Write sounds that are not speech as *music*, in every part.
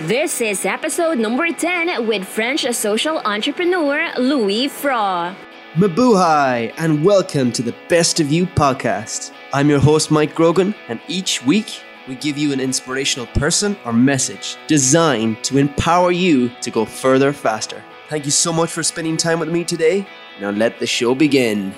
This is episode number 10 with French social entrepreneur Louis Fra. Mabuhay, and welcome to the Best of You podcast. I'm your host, Mike Grogan, and each week we give you an inspirational person or message designed to empower you to go further faster. Thank you so much for spending time with me today. Now let the show begin.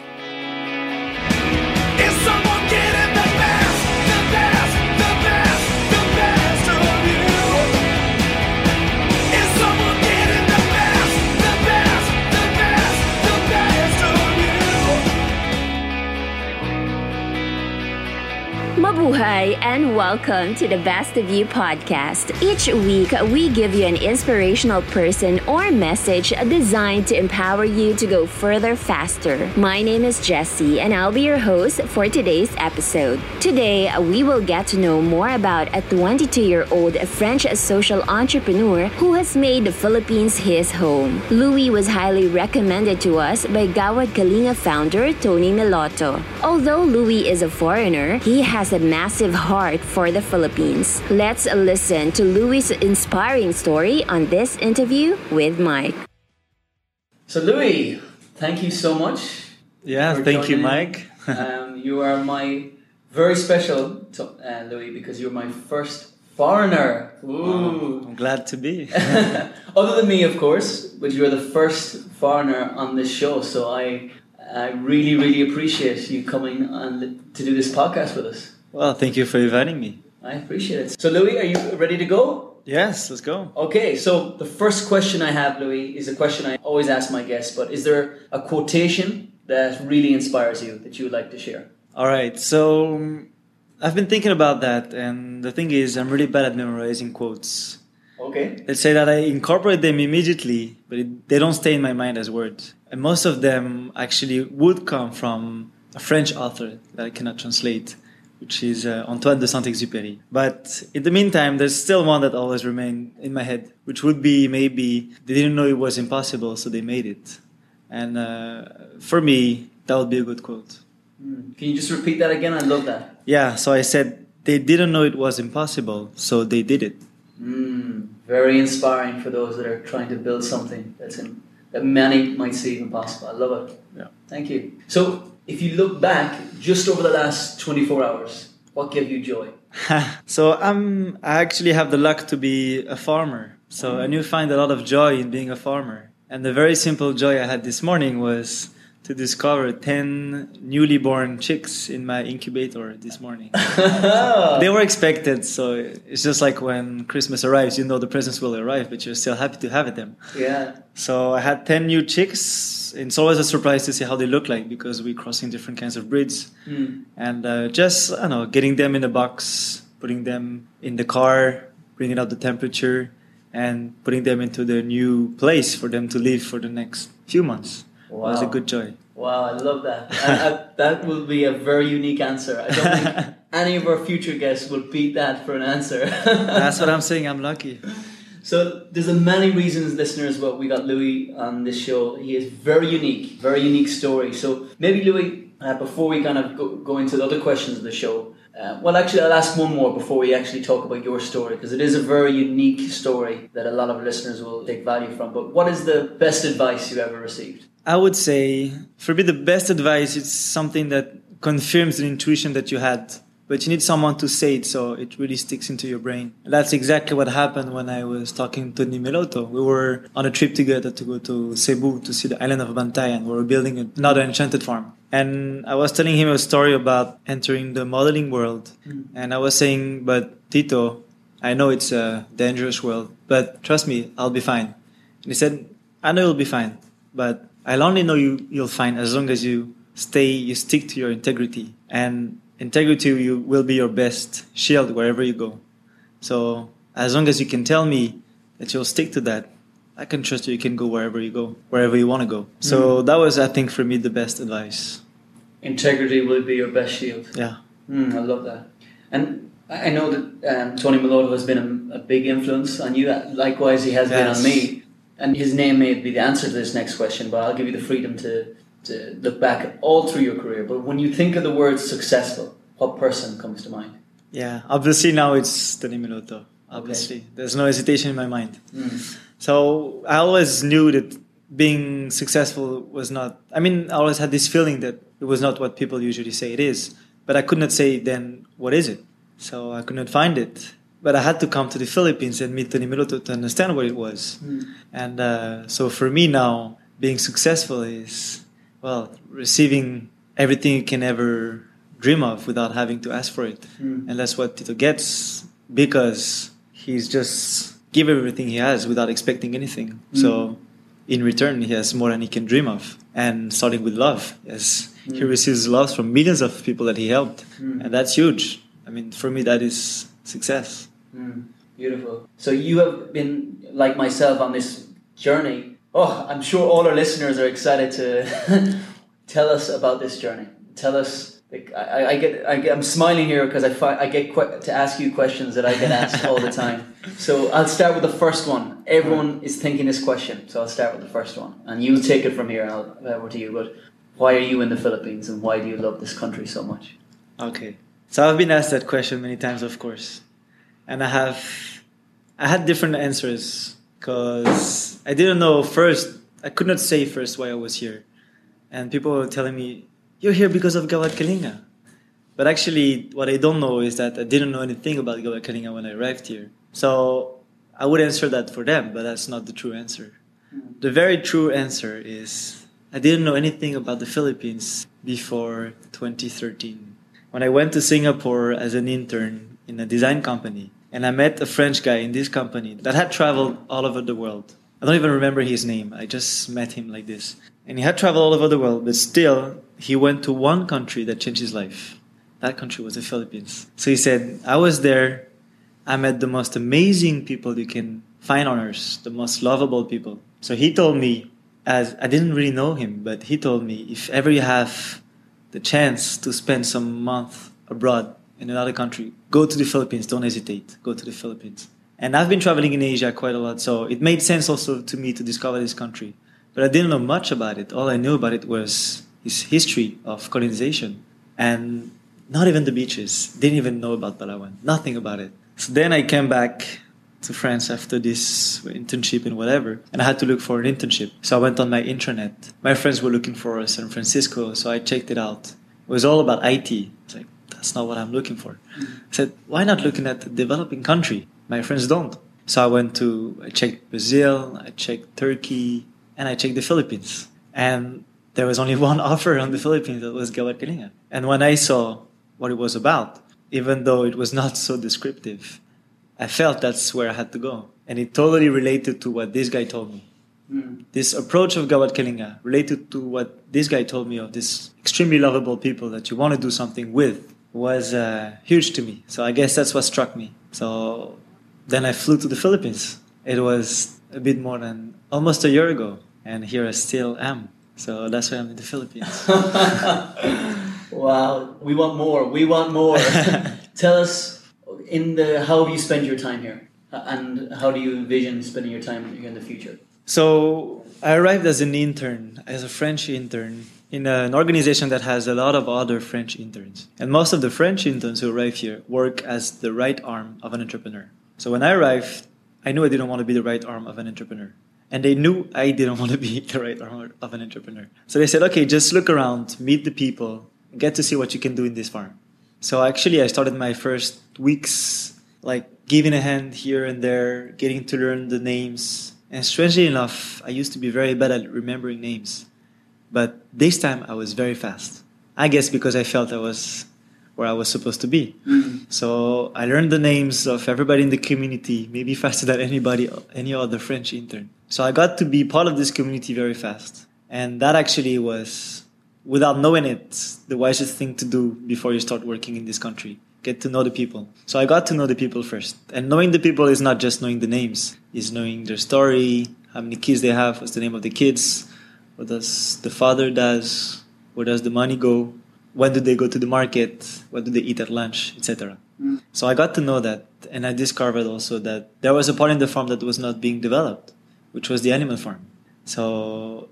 Mabuhay and welcome to the Best of You podcast. Each week, we give you an inspirational person or message designed to empower you to go further faster. My name is Jessie, and I'll be your host for today's episode. Today, we will get to know more about a 22 year old French social entrepreneur who has made the Philippines his home. Louis was highly recommended to us by Gawad Kalinga founder Tony Meloto. Although Louis is a foreigner, he has a massive heart for the Philippines. Let's listen to Louis' inspiring story on this interview with Mike. So, Louis, thank you so much. Yeah, for thank you. Mike. *laughs* um, you are my very special, to, uh, Louis, because you're my first foreigner. Ooh. I'm glad to be. *laughs* *laughs* Other than me, of course, but you're the first foreigner on this show. So I, I really, really appreciate you coming on to do this podcast with us. Well, thank you for inviting me. I appreciate it. So, Louis, are you ready to go? Yes, let's go. Okay, so the first question I have, Louis, is a question I always ask my guests. But is there a quotation that really inspires you that you would like to share? All right, so um, I've been thinking about that, and the thing is, I'm really bad at memorizing quotes. Okay. Let's say that I incorporate them immediately, but it, they don't stay in my mind as words. And most of them actually would come from a French author that I cannot translate, which is uh, Antoine de Saint-Exupéry. But in the meantime, there's still one that always remained in my head, which would be maybe they didn't know it was impossible, so they made it. And uh, for me, that would be a good quote. Hmm. Can you just repeat that again? I love that. Yeah, so I said they didn't know it was impossible, so they did it. Mm, very inspiring for those that are trying to build something that's in, that many might see impossible. I love it. Yeah. Thank you. So, if you look back just over the last 24 hours, what gave you joy? *laughs* so I'm I actually have the luck to be a farmer. So and you find a lot of joy in being a farmer. And the very simple joy I had this morning was to discover 10 newly born chicks in my incubator this morning. *laughs* they were expected, so it's just like when Christmas arrives, you know the presents will arrive, but you're still happy to have them. Yeah. So I had 10 new chicks. And it's always a surprise to see how they look like because we're crossing different kinds of breeds. Mm. And uh, just, I don't know, getting them in the box, putting them in the car, bringing up the temperature, and putting them into their new place for them to live for the next few months. Was a Wow. good joy. Wow, I love that. I, I, that will be a very unique answer. I don't think *laughs* any of our future guests will beat that for an answer. *laughs* That's what I'm saying. I'm lucky. So there's a many reasons, listeners, what we got Louis on this show. He is very unique, very unique story. So maybe Louis, uh, before we kind of go, go into the other questions of the show, uh, well, actually, I'll ask one more before we actually talk about your story because it is a very unique story that a lot of listeners will take value from. But what is the best advice you ever received? I would say, for me, the best advice is something that confirms the intuition that you had, but you need someone to say it so it really sticks into your brain. And that's exactly what happened when I was talking to Nimeloto. We were on a trip together to go to Cebu to see the island of Bantayan. We were building another enchanted farm. And I was telling him a story about entering the modeling world. Mm. And I was saying, but Tito, I know it's a dangerous world, but trust me, I'll be fine. And he said, I know you'll be fine, but I'll only know you you'll find as long as you stay, you stick to your integrity, and integrity you will be your best shield wherever you go. So as long as you can tell me that you'll stick to that, I can trust you. You can go wherever you go, wherever you want to go. So that was, I think, for me the best advice. Integrity will be your best shield. Yeah. Mm, I love that. And I I know that um, Tony Meloto has been a, a big influence on you. Likewise, he has been on me. And his name may be the answer to this next question, but I'll give you the freedom to, to look back all through your career. But when you think of the word successful, what person comes to mind? Yeah. Obviously now it's Tony Meloto. Obviously, there's no hesitation in my mind. Mm. So I always knew that being successful was not. I mean, I always had this feeling that it was not what people usually say it is. But I could not say then what is it. So I could not find it. But I had to come to the Philippines and meet Tony Meloto to understand what it was. Mm. And uh, so for me now, being successful is well receiving everything you can ever dream of without having to ask for it. Mm. And that's what Tito gets because he's just give everything he has without expecting anything. So in return, he has more than he can dream of. And starting with love, yes, he receives love from millions of people that he helped, Mm. and that's huge. I mean, for me, that is success. Mm, beautiful. So you have been like myself on this journey. Oh, I'm sure all our listeners are excited to *laughs* tell us about this journey. Tell us. Like, I, I- get, I get, I'm smiling here because I, fi- I get que- to ask you questions that I get asked all the time. *laughs* So I'll start with the first one. Everyone is thinking this question, so I'll start with the first one, and you'll take it from here. And I'll uh, over to you. But why are you in the Philippines, and why do you love this country so much? Okay. So I've been asked that question many times, of course, and I have, I had different answers because I didn't know first. I could not say first why I was here, and people were telling me, "You're here because of Kalinga." But actually, what I don't know is that I didn't know anything about Kalinga when I arrived here. So I would answer that for them, but that's not the true answer. The very true answer is I didn't know anything about the Philippines before 2013. When I went to Singapore as an intern in a design company, and I met a French guy in this company that had traveled all over the world. I don't even remember his name. I just met him like this. And he had traveled all over the world, but still, he went to one country that changed his life. That country was the Philippines. So he said, I was there. I met the most amazing people you can find on earth, the most lovable people. So he told me, as I didn't really know him, but he told me, if ever you have the chance to spend some month abroad in another country, go to the Philippines. Don't hesitate. Go to the Philippines. And I've been traveling in Asia quite a lot, so it made sense also to me to discover this country. But I didn't know much about it. All I knew about it was its history of colonization and not even the beaches. Didn't even know about Palawan. Nothing about it. So then I came back to France after this internship and whatever, and I had to look for an internship. So I went on my intranet. My friends were looking for San Francisco, so I checked it out. It was all about IT. It's like that's not what I'm looking for. I said, why not looking at a developing country? My friends don't. So I went to I checked Brazil, I checked Turkey, and I checked the Philippines. And there was only *laughs* one offer on the Philippines that was Gawad Kalinga. And when I saw what it was about, even though it was not so descriptive, I felt that's where I had to go. And it totally related to what this guy told me. Mm. This approach of Gawad Kalinga related to what this guy told me of this extremely lovable people that you want to do something with was uh, huge to me. So I guess that's what struck me. So then I flew to the Philippines. It was a bit more than almost a year ago, and here I still am. So that's why I'm in the Philippines. *laughs* Wow, we want more. We want more. *laughs* Tell us in the how you spend your time here, uh, and how do you envision spending your time here in the future? So I arrived as an intern, as a French intern, in an organization that has a lot of other French interns. And most of the French interns who arrive here work as the right arm of an entrepreneur. So when I arrived, I knew I didn't want to be the right arm of an entrepreneur. And they knew I didn't want to be *laughs* the right arm of an entrepreneur. So they said, okay, just look around, meet the people, get to see what you can do in this farm. So actually, I started my first weeks like giving a hand here and there, getting to learn the names. And strangely enough, I used to be very bad at remembering names. But this time I was very fast. I guess because I felt I was where I was supposed to be. Mm. So I learned the names of everybody in the community, maybe faster than anybody, any other French intern. So I got to be part of this community very fast. And that actually was, without knowing it, the wisest thing to do before you start working in this country. Get to know the people. So I got to know the people first. And knowing the people is not just knowing the names, is knowing their story, how many kids they have, what's the name of the kids, what does the father does, where does the money go, when do they go to the market, what do they eat at lunch, etc. Mm. So I got to know that, and I discovered also that there was a part in the farm that was not being developed, which was the animal farm. So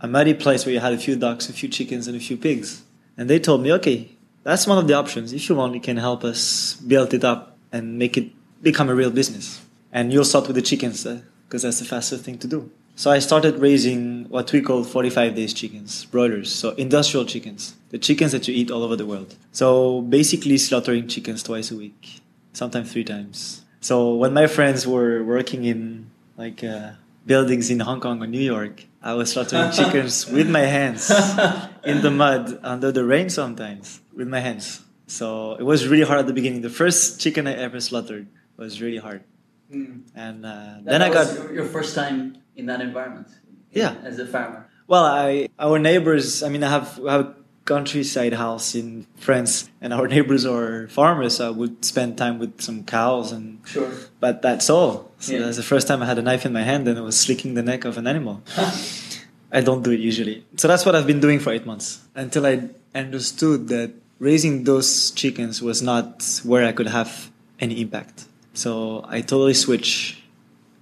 a muddy place where you had a few ducks, a few chickens, and a few pigs, and they told me, okay, that's one of the options. If you want, you can help us build it up and make it become a real business. And you'll start with the chickens uh, because that's the fastest thing to do. So I started raising what we call 45 days chickens, broilers, so industrial chickens, the chickens that you eat all over the world. So basically slaughtering chickens twice a week, sometimes three times. So when my friends were working in like uh, buildings in Hong Kong or New York, I was slaughtering *laughs* chickens with my hands in the mud under the rain sometimes with my hands. So it was really hard at the beginning. The first chicken I ever slaughtered was really hard. And uh, then I got your first time in that environment. Yeah. As a farmer. Well, I our neighbors. I mean, I have we have a countryside house in France, and our neighbors are farmers. So I would spend time with some cows, and Sure. but that's all. So Yeah. that's the first time I had a knife in my hand, and I was slicking the neck of an animal. *laughs* I don't do it usually. So that's what I've been doing for eight months until I understood that raising those chickens was not where I could have any impact. So I totally switch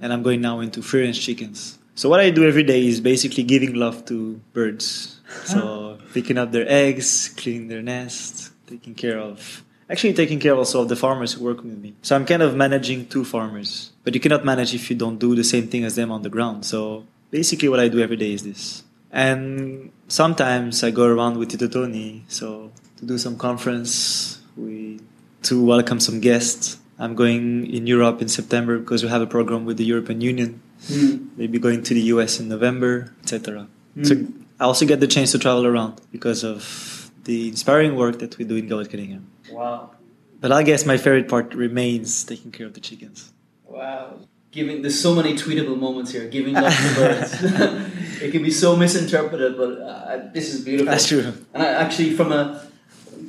and I'm going now into free range chickens. So what I do every day is basically giving love to birds. So picking up their eggs, cleaning their nest, taking care of actually taking care also of the farmers who work with me. So I'm kind of managing two farmers. But you cannot manage if you don't do the same thing as them on the ground. So basically what I do every day is this. And sometimes I go around with Tito Tony, so to do some conference, we to welcome some guests. I'm going in Europe in September because we have a program with the European Union. Mm. Maybe going to the US in November, etc. Mm. So I also get the chance to travel around because of the inspiring work that we do in Gawad Kalinga. Wow. But I guess my favorite part remains taking care of the chickens. Wow. Giving there's so many tweetable moments here. Giving love to birds. *laughs* it can be so misinterpreted, but uh, this is beautiful. That's true. And I, actually, from a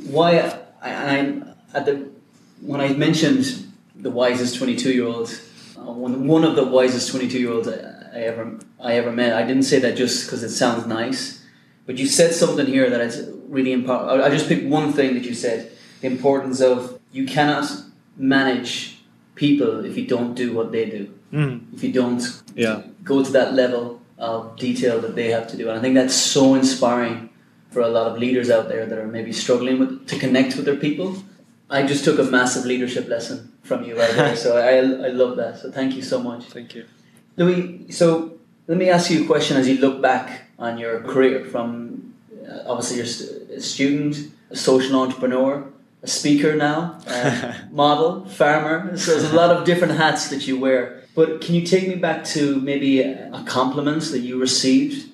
why I, I'm at the when I mentioned the wisest 22 year old, uh, one one of the wisest 22 year olds I, I ever I ever met. I didn't say that just because it sounds nice, but you said something here that is really important. I just picked one thing that you said: the importance of you cannot manage people if you don't do what they do. Mm. If you don't Yeah. go to that level of detail that they have to do. And I think that's so inspiring for a lot of leaders out there that are maybe struggling with to connect with their people. I just took a massive leadership lesson from you right there. so I, I love that. So thank you so much. Thank you. Louis, so let me ask you a question as you look back on your career from uh, obviously you're st- a student, a social entrepreneur, a speaker now, uh, *laughs* model, farmer. So there's a lot of different hats that you wear. But can you take me back to maybe a, a compliment that you received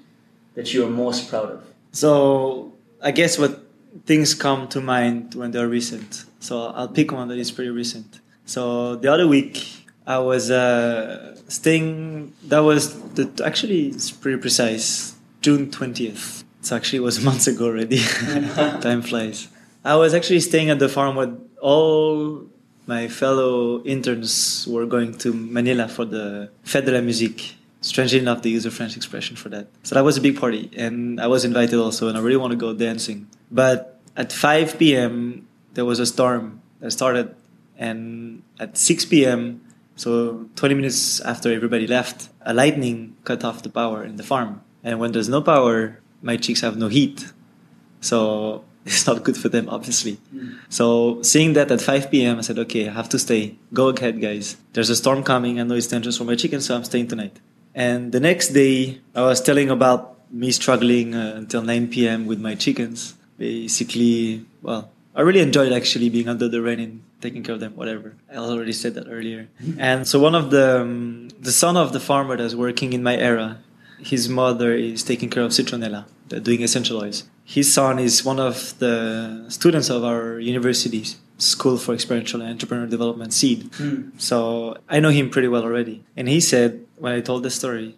that you are most proud of? So I guess what things come to mind when they're recent. So I'll pick one that is pretty recent. So the other week I was uh, staying. That was the actually it's pretty precise. June twentieth. So actually it was *laughs* months ago already. *laughs* Time flies. I was actually staying at the farm with all my fellow interns were going to Manila for the Fête de la Musique. Strangely enough, they use a French expression for that. So that was a big party, and I was invited also, and I really want to go dancing. But at 5 p.m., there was a storm that started, and at 6 p.m., so 20 minutes after everybody left, a lightning cut off the power in the farm. And when there's no power, my chicks have no heat. So *laughs* it's not good for them, obviously. So seeing that at 5 p.m., I said, okay, I have to stay. Go ahead, guys. There's a storm coming. I know it's dangerous for my chickens, so I'm staying tonight. And the next day, I was telling about me struggling uh, until 9 p.m. with my chickens. Basically, well, I really enjoyed actually being under the rain and taking care of them, whatever. I already said that earlier. and so one of the, um, the son of the farmer that's working in my era, his mother is taking care of citronella, they're doing essential oils. His son is one of the students of our university's School for Experiential and Entrepreneur Development, SEED. So I know him pretty well already. And he said, when I told the story,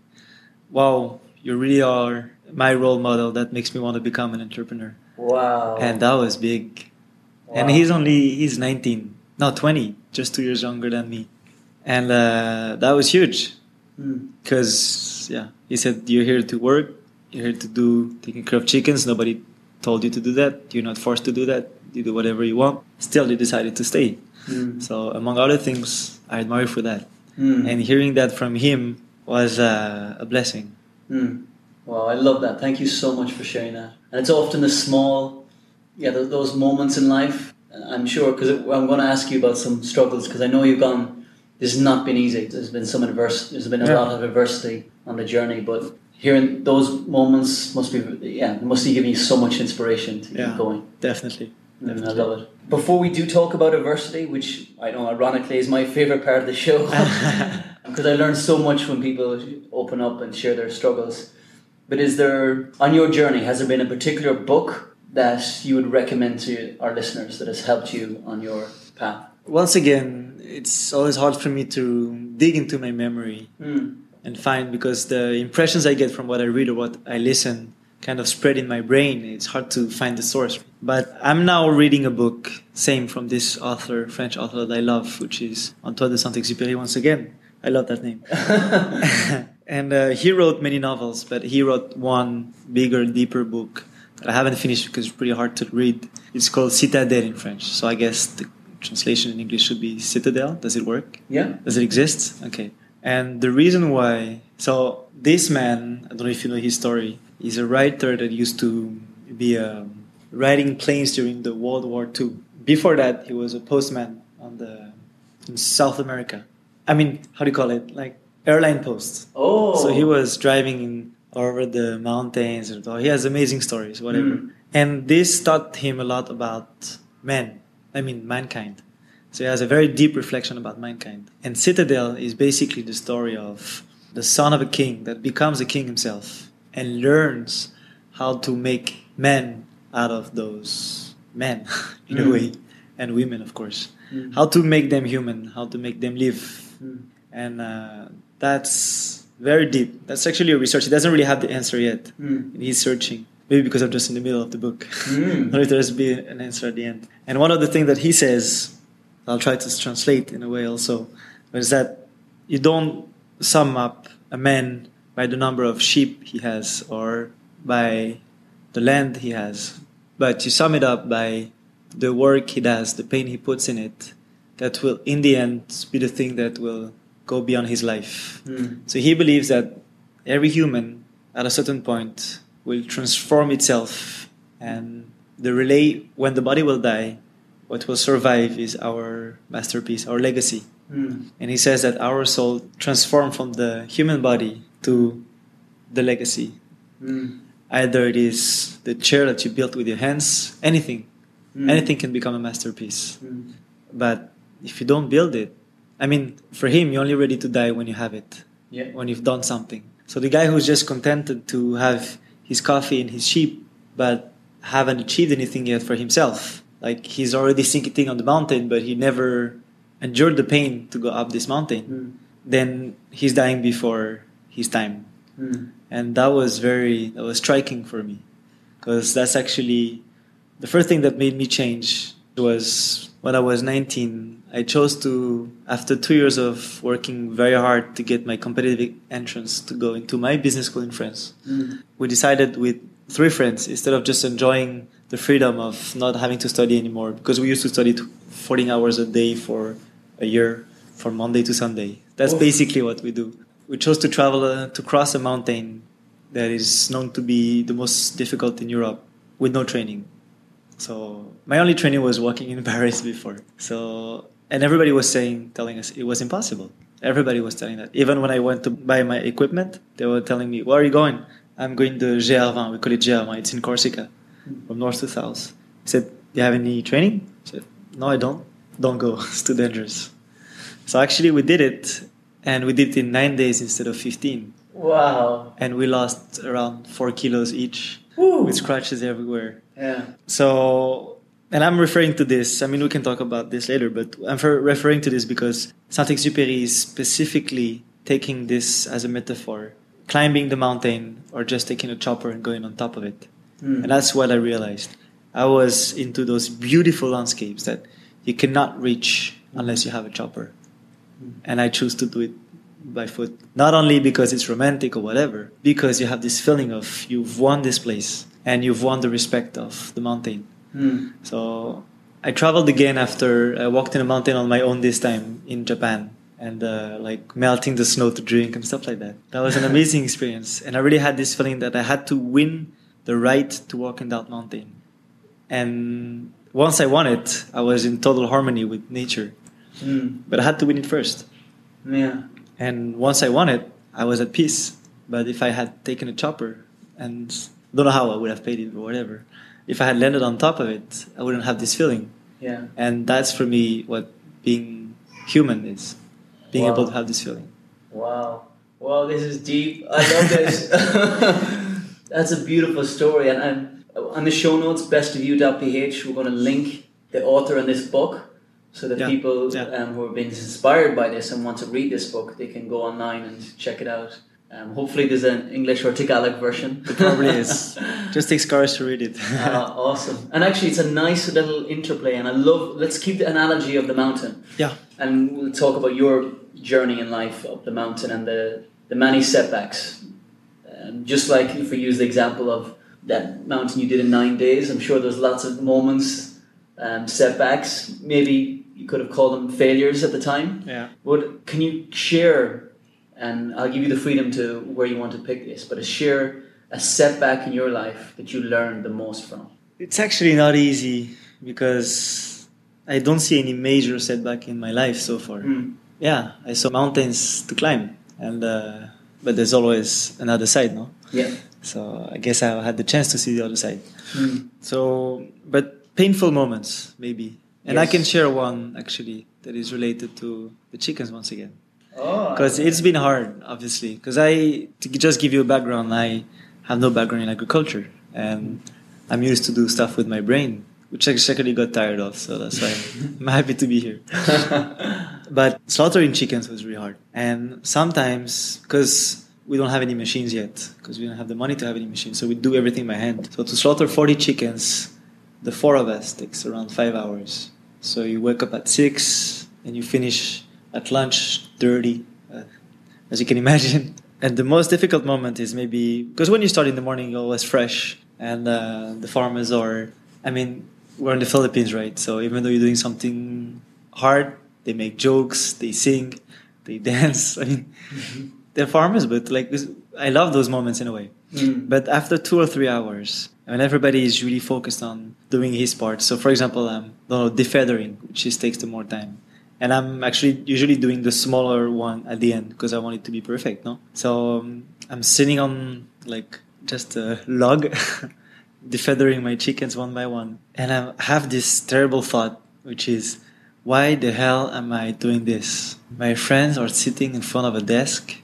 wow, you really are my role model that makes me want to become an entrepreneur. Wow. And that was big. And he's only, he's 19, no, 20, just two years younger than me. And uh, that was huge Mm. because yeah he said you're here to work you're here to do taking care of chickens nobody told you to do that you're not forced to do that you do whatever you want still you decided to stay Mm. so among other things i admire for that Mm. and hearing that from him was uh, a blessing Mm. Wow, I love that. Thank you so much for sharing that. And it's often the small, yeah, th- those moments in life. uh, I'm sure because I'm going to ask you about some struggles because I know you've gone this has not been easy. There's been some adverse. There's been a Yeah. lot of adversity on the journey, but hearing those moments must be yeah must be giving you so much inspiration to Yeah. keep going. Definitely. Mm, I love it. Before we do talk about adversity, which I know ironically is my favorite part of the show, *laughs* *laughs* because I learn so much when people open up and share their struggles. But is there, on your journey, has there been a particular book that you would recommend to our listeners that has helped you on your path? Once again, it's always hard for me to dig into my memory Mm. and find because the impressions I get from what I read or what I listen kind of spread in my brain. It's hard to find the source. But I'm now reading a book, same from this author, French author that I love, which is Antoine de Saint-Exupéry. Once again, I love that name. *laughs* *laughs* and uh, he wrote many novels, but he wrote one bigger, deeper book I haven't finished because it's pretty hard to read. It's called Citadelle in French. So I guess the translation in English should be Citadel. Does it work? Yeah. Does it exist? Okay. And the reason why, so this man, I don't know if you know his story, he's a writer that used to be um, writing planes during the World War II. Before that, he was a postman on the in South America. I mean, how do you call it? Like airline post. Oh. So he was driving in over the mountains. And all. He has amazing stories, whatever. Mm. And this taught him a lot about men. I mean, mankind. So he has a very deep reflection about mankind. And Citadel is basically the story of the son of a king that becomes a king himself and learns how to make men out of those men, *laughs* in a Mm. way, and women, of course. Mm. How to make them human, how to make them live Mm. and uh, that's very deep. That's actually a research. He doesn't really have the answer yet. Mm. He's searching. Maybe because I'm just in the middle of the book. Mm. *laughs* or if there's be an answer at the end. And one of the things that he says, I'll try to translate in a way also, is that you don't sum up a man by the number of sheep he has or by the land he has, but you sum it up by the work he does, the pain he puts in it, that will, in the end, be the thing that will go beyond his life. Mm. So he believes that every human, at a certain point, will transform itself, and the relay, when the body will die, what will survive is our masterpiece, our legacy. Mm. And he says that our soul transformed from the human body to the legacy. Mm. Either it is the chair that you built with your hands, anything. Mm. Anything can become a masterpiece. Mm. But if you don't build it, I mean, for him, you're only ready to die when you have it, Yeah. when you've done something. So the guy who's just contented to have his coffee and his sheep, but haven't achieved anything yet for himself, like he's already sinking on the mountain, but he never endured the pain to go up this mountain, Mm. then he's dying before his time. Mm. And that was very, that was striking for me. Because that's actually the first thing that made me change was when I was 19. I chose to, after two years of working very hard to get my competitive entrance to go into my business school in France, Mm. we decided with three friends, instead of just enjoying the freedom of not having to study anymore, because we used to study 14 hours a day for a year, from Monday to Sunday. That's Oof. basically what we do. We chose to travel uh, to cross a mountain that is known to be the most difficult in Europe with no training. So my only training was walking in *laughs* Paris before. So and everybody was saying, telling us it was impossible. Everybody was telling that. Even when I went to buy my equipment, they were telling me, "Where are you going?" I'm going to GR20. We call it GR20. It's in Corsica, from north to south. I said, "Do you have any training?" I said, "No, I don't. Don't go. *laughs* it's too dangerous." So actually, we did it, and we did it in nine days instead of fifteen, Wow. and we lost around four kilos each, Woo. with scratches everywhere. Yeah. So, and I'm referring to this. I mean, we can talk about this later, but I'm referring to this because Saint-Exupéry is specifically taking this as a metaphor, climbing the mountain or just taking a chopper and going on top of it. Mm. And that's what I realized. I was into those beautiful landscapes that you cannot reach unless you have a chopper. And I choose to do it by foot. Not only because it's romantic or whatever, because you have this feeling of you've won this place and you've won the respect of the mountain. Mm. So I traveled again after I walked in a mountain on my own this time in Japan and uh, like melting the snow to drink and stuff like that. That was an *laughs* amazing experience. And I really had this feeling that I had to win the right to walk in that mountain. And once I won it, I was in total harmony with nature. Mm. But I had to win it first. Yeah. And once I won it, I was at peace. But if I had taken a chopper and don't know how I would have paid it or whatever, if I had landed on top of it, I wouldn't have this feeling. Yeah. And that's for me what being human is being Wow. able to have this feeling. Wow. Wow, this is deep. I love this. *laughs* That's a beautiful story. And, and on the show notes, bestofyou.ph, we're going to link the author in this book so that Yeah. people Yeah. um, who are being inspired by this and want to read this book, they can go online and check it out. Um, hopefully, there's an English or Tagalog version. It probably is. *laughs* Just takes courage to read it. Ah, awesome. And actually, it's a nice little interplay. And I love, let's keep the analogy of the mountain. yeah. And we'll talk about your journey in life up the mountain and the, the many setbacks. Um, just like if we use the example of that mountain you did in nine days, I'm sure there's lots of moments, um, setbacks. Maybe you could have called them failures at the time. Yeah. But can you share, and I'll give you the freedom to where you want to pick this, but share a setback in your life that you learned the most from? It's actually not easy because I don't see any major setback in my life so far. Mm. Yeah, I saw mountains to climb, and uh, but there's always another side, no? Yeah. So I guess I had the chance to see the other side. Mm. So, but painful moments maybe, and I can share one actually that is related to the chickens once again. Oh, because it's been hard obviously because i to just give you a background i have no background in agriculture and i'm used to do stuff with my brain which i secretly got tired of so that's why i'm *laughs* happy to be here. *laughs* But slaughtering chickens was really hard and sometimes because we don't have any machines yet because we don't have the money to have any machines so we do everything by hand. So to slaughter 40 chickens the four of us takes around five hours. So you wake up at six and you finish at lunch dirty uh, as you can imagine. *laughs* And the most difficult moment is maybe because when you start in the morning you're always fresh and uh, the farmers are i mean we're in the philippines right? So even though you're doing something hard they make jokes they sing they *laughs* dance. I mean they're farmers but like i love those moments in a way. Mm. but after two or three hours, when everybody is really focused on doing his part, so for example, um, no, defeathering, which just takes the more time, and I'm actually usually doing the smaller one at the end because I want it to be perfect, no? So um, I'm sitting on like just a log, *laughs* defeathering my chickens one by one, and I have this terrible thought, which is, why the hell am I doing this? My friends are sitting in front of a desk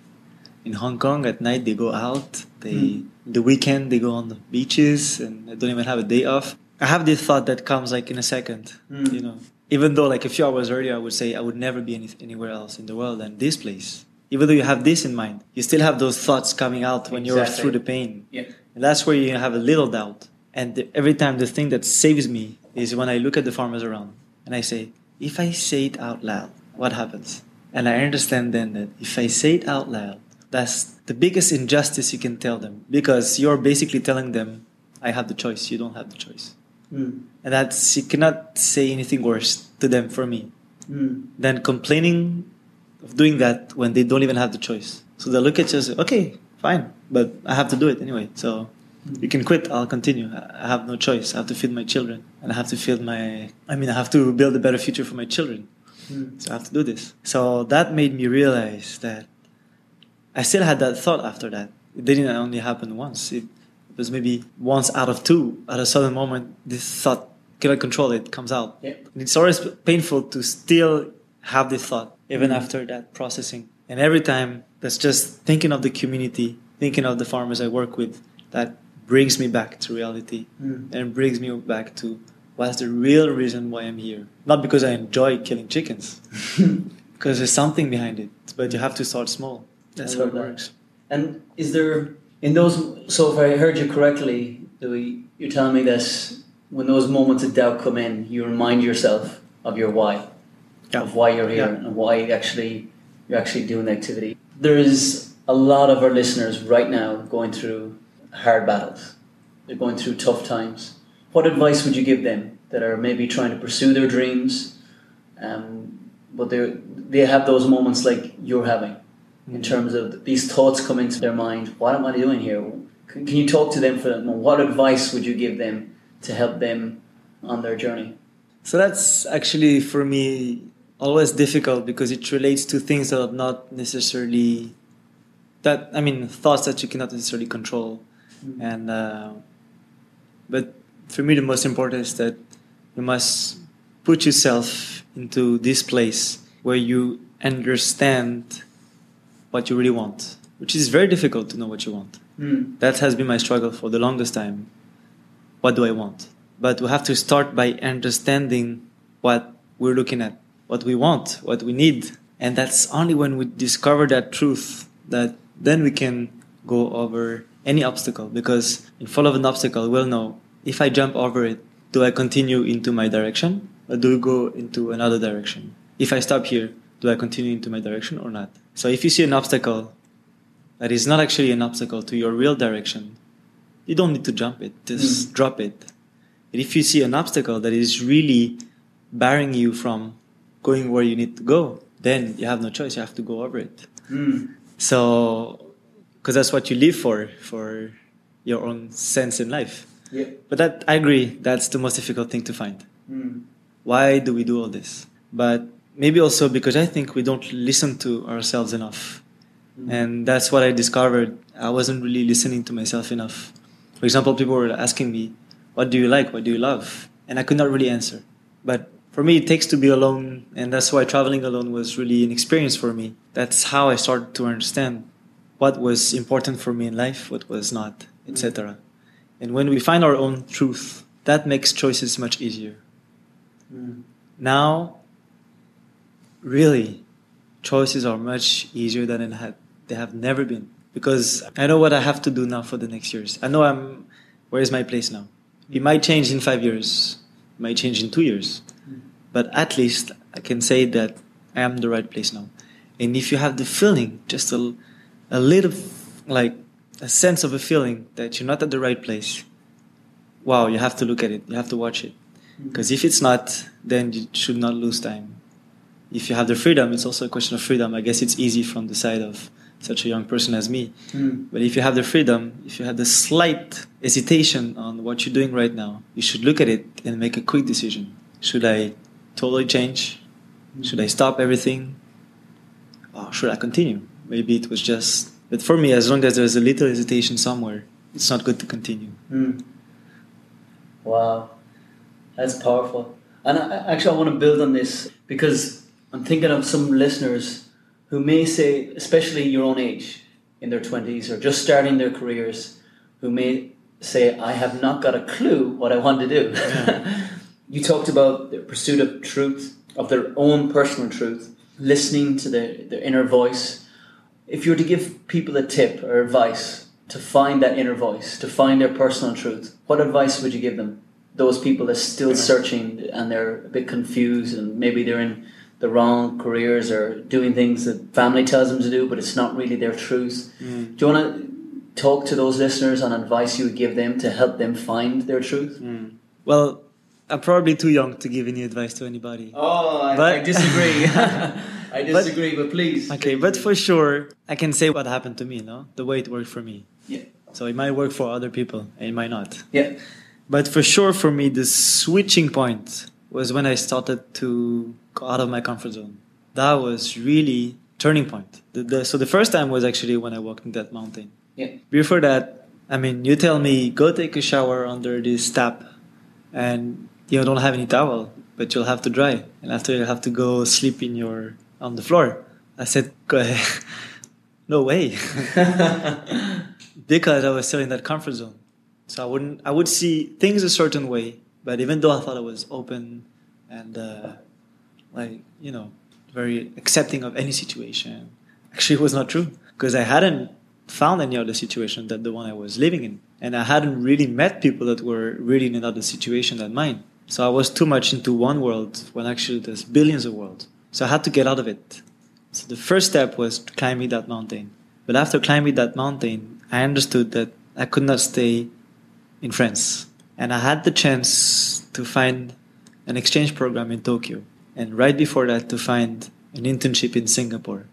in Hong Kong at night they go out. They the weekend they go on the beaches and I don't even have a day off. I have this thought that comes like in a second, Mm. you know. Even though like a few hours earlier I would say I would never be any, anywhere else in the world than this place. Even though you have this in mind, you still have those thoughts coming out when you're through the pain. Yeah. And that's where you have a little doubt. And the, every time the thing that saves me is when I look at the farmers around and I say, if I say it out loud, what happens? And I understand then that if I say it out loud, that's the biggest injustice you can tell them because you're basically telling them, I have the choice, you don't have the choice. Mm. And that's, you cannot say anything worse to them for me Mm. than complaining of doing that when they don't even have the choice. So they look at you and say, okay, fine, but I have to do it anyway. So you can quit, I'll continue. I I have no choice. I have to feed my children. And I have to feed my, I mean, I have to build a better future for my children. Mm. So I have to do this. So that made me realize that I still had that thought after that. It didn't only happen once. It was maybe once out of two. At a certain moment, this thought cannot control it, comes out. Yeah. And it's always painful to still have this thought, even Mhm. after that processing. And every time, that's just thinking of the community, thinking of the farmers I work with, that brings me back to reality Mm. and brings me back to what's the real reason why I'm here. Not because I enjoy killing chickens, *laughs* because there's something behind it. But you have to start small. That's how it that. works. And is there in those? So if I heard you correctly, Louis, you're telling me that when those moments of doubt come in, you remind yourself of your why, Yeah. of why you're here, Yeah. and why actually you're actually doing the activity. There is a lot of our listeners right now going through hard battles. They're going through tough times. What advice would you give them that are maybe trying to pursue their dreams, um, but they they have those moments like you're having? In terms of these thoughts come into their mind. What am I doing here? Can, you talk to them for moment? What advice would you give them to help them on their journey? So that's actually for me always difficult because it relates to things that are not necessarily that I mean thoughts that you cannot necessarily control, and uh, but for me the most important is that you must put yourself into this place where you understand what you really want, which is very difficult to know what you want. Mm. That has been my struggle for the longest time. What do I want? But we have to start by understanding what we're looking at, what we want, what we need. And that's only when we discover that truth that then we can go over any obstacle. Because in front of an obstacle, we'll know if I jump over it, do I continue into my direction or do I go into another direction? If I stop here, do I continue into my direction or not? So if you see an obstacle that is not actually an obstacle to your real direction, you don't need to jump it, just drop it. But if you see an obstacle that is really barring you from going where you need to go, then you have no choice, you have to go over it. Mm. So, because that's what you live for, for your own sense in life. Yeah. But that, I agree, that's the most difficult thing to find. Mm. Why do we do all this? But maybe also because I think we don't listen to ourselves enough. And that's what I discovered. I wasn't really listening to myself enough. For example, people were asking me, What do you like? What do you love? And I could not really answer. But for me, it takes to be alone. And that's why traveling alone was really an experience for me. That's how I started to understand what was important for me in life, what was not, etc. And when we find our own truth, that makes choices much easier. Mm. Now, really, choices are much easier than it had, they have never been. Because I know what I have to do now for the next years. I know I'm, where is my place now? It might change in five years, it might change in two years. Mm. But at least I can say that I am the right place now. And if you have the feeling, just a, a little, like a sense of a feeling that you're not at the right place, wow, you have to look at it. You have to watch it. Mm. Because if it's not, then you should not lose time. If you have the freedom, it's also a question of freedom. I guess it's easy from the side of such a young person as me. Mm. But if you have the freedom, if you have the slight hesitation on what you're doing right now, you should look at it and make a quick decision. Should I totally change? Should I stop everything? Or should I continue? Maybe it was just. But for me, as long as there's a little hesitation somewhere, it's not good to continue. Mm. Wow, that's powerful. And I, I- actually, I want to build on this because I'm thinking of some listeners who may say, especially your own age, in their 20s or just starting their careers, who may say, I have not got a clue what I want to do. *laughs* you talked about the pursuit of truth, of their own personal truth, listening to their, their inner voice. If you were to give people a tip or advice to find that inner voice, to find their personal truth, what advice would you give them? Those people are still searching and they're a bit confused and maybe they're in the wrong careers or doing things that family tells them to do, but it's not really their truth. Mm. Do you want to talk to those listeners on advice you would give them to help them find their truth? Mm. Well, I'm probably too young to give any advice to anybody. Oh, I, But- I disagree. *laughs* I disagree, but, please. Okay, but for sure, I can say what happened to me, no? The way it worked for me. Yeah. So it might work for other people, and it might not. Yeah. But for sure, for me, the switching point was when I started to go out of my comfort zone. That was really turning point. The, the, so the first time was actually when I walked in that mountain. Yeah. Before that, I mean, you tell me go take a shower under this tap, and you don't have any towel, but you'll have to dry, and after you'll have to go sleep in your on the floor. I said, go ahead. *laughs* no way, *laughs* because I was still in that comfort zone. So I wouldn't, I would see things a certain way, but even though I thought I was open and uh, like you know very accepting of any situation, *laughs* actually it was not true because I hadn't found any other situation than the one I was living in, and I hadn't really met people that were really in another situation than mine. So I was too much into one world when actually there's billions of worlds. So I had to get out of it. So the first step was climbing that mountain. But after climbing that mountain, I understood that I could not stay in France. And I had the chance to find an exchange program in Tokyo. And right before that, to find an internship in Singapore.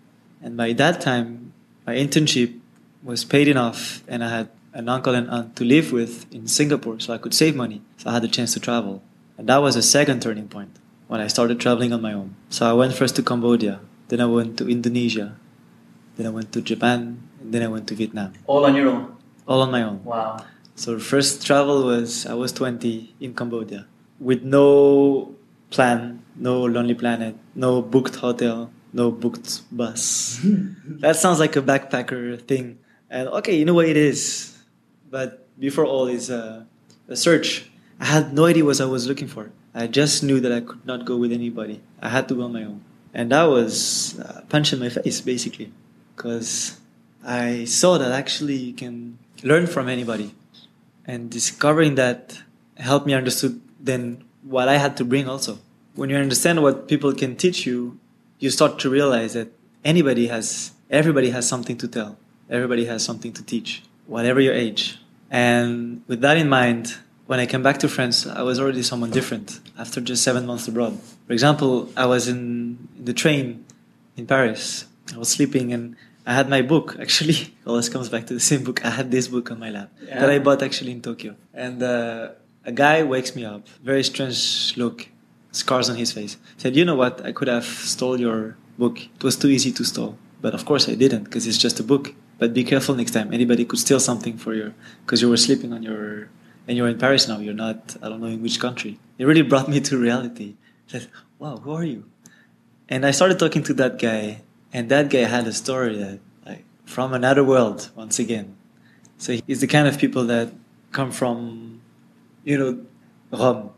And by that time, my internship was paid enough, and I had an uncle and aunt to live with in Singapore, so I could save money. So I had the chance to travel. And that was a second turning point. when I started traveling on my own. So I went first to Cambodia, then I went to Indonesia, then I went to Japan, and then I went to Vietnam, All on your own. all on my own. Wow. So first travel was I was 20 in Cambodia with no plan, no Lonely Planet, no booked hotel, no booked bus. *laughs* that sounds like a backpacker thing. And okay, you know what it is. But before all is a, a search. I had no idea what I was looking for. I just knew that I could not go with anybody. I had to go on my own. And that was a punch in my face, basically. Because I saw that actually you can learn from anybody and discovering that helped me understood then what I had to bring also. When you understand what people can teach you, you start to realize that anybody has, everybody has something to tell. Everybody has something to teach, whatever your age. And with that in mind, when I came back to France, I was already someone different after just seven months abroad. For example, I was in, in the train in Paris. I was sleeping and I had my book. *laughs* Actually, all this comes back to the same book. I had this book on my lap that I bought actually in Tokyo. And uh, a guy wakes me up, very strange look, scars on his face. Said, "You know what? I could have stole your book. It was too easy to steal, but of course I didn't because it's just a book. But be careful next time. Anybody could steal something for you because you were sleeping on your and you're in Paris now. You're not. I don't know in which country. It really brought me to reality. I said, "Wow, who are you?" And I started talking to that guy, and that guy had a story that, like, from another world once again. So he's the kind of people that come from, you know, Rome.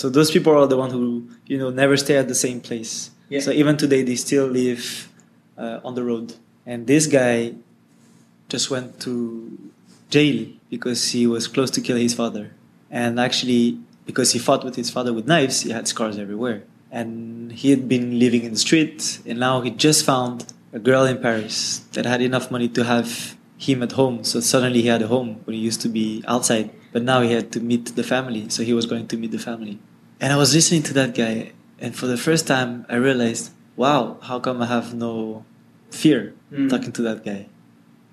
So those people are the one who, you know, never stay at the same place. Yeah. So even today, they still live uh, on the road. And this guy just went to jail because he was close to kill his father. And actually, because he fought with his father with knives, he had scars everywhere. And he had been living in the street, and now he just found a girl in Paris that had enough money to have him at home. So suddenly he had a home when he used to be outside. But now he had to meet the family, so he was going to meet the family. And I was listening to that guy, and for the first time, I realized, wow, how come I have no fear Mm. talking to that guy?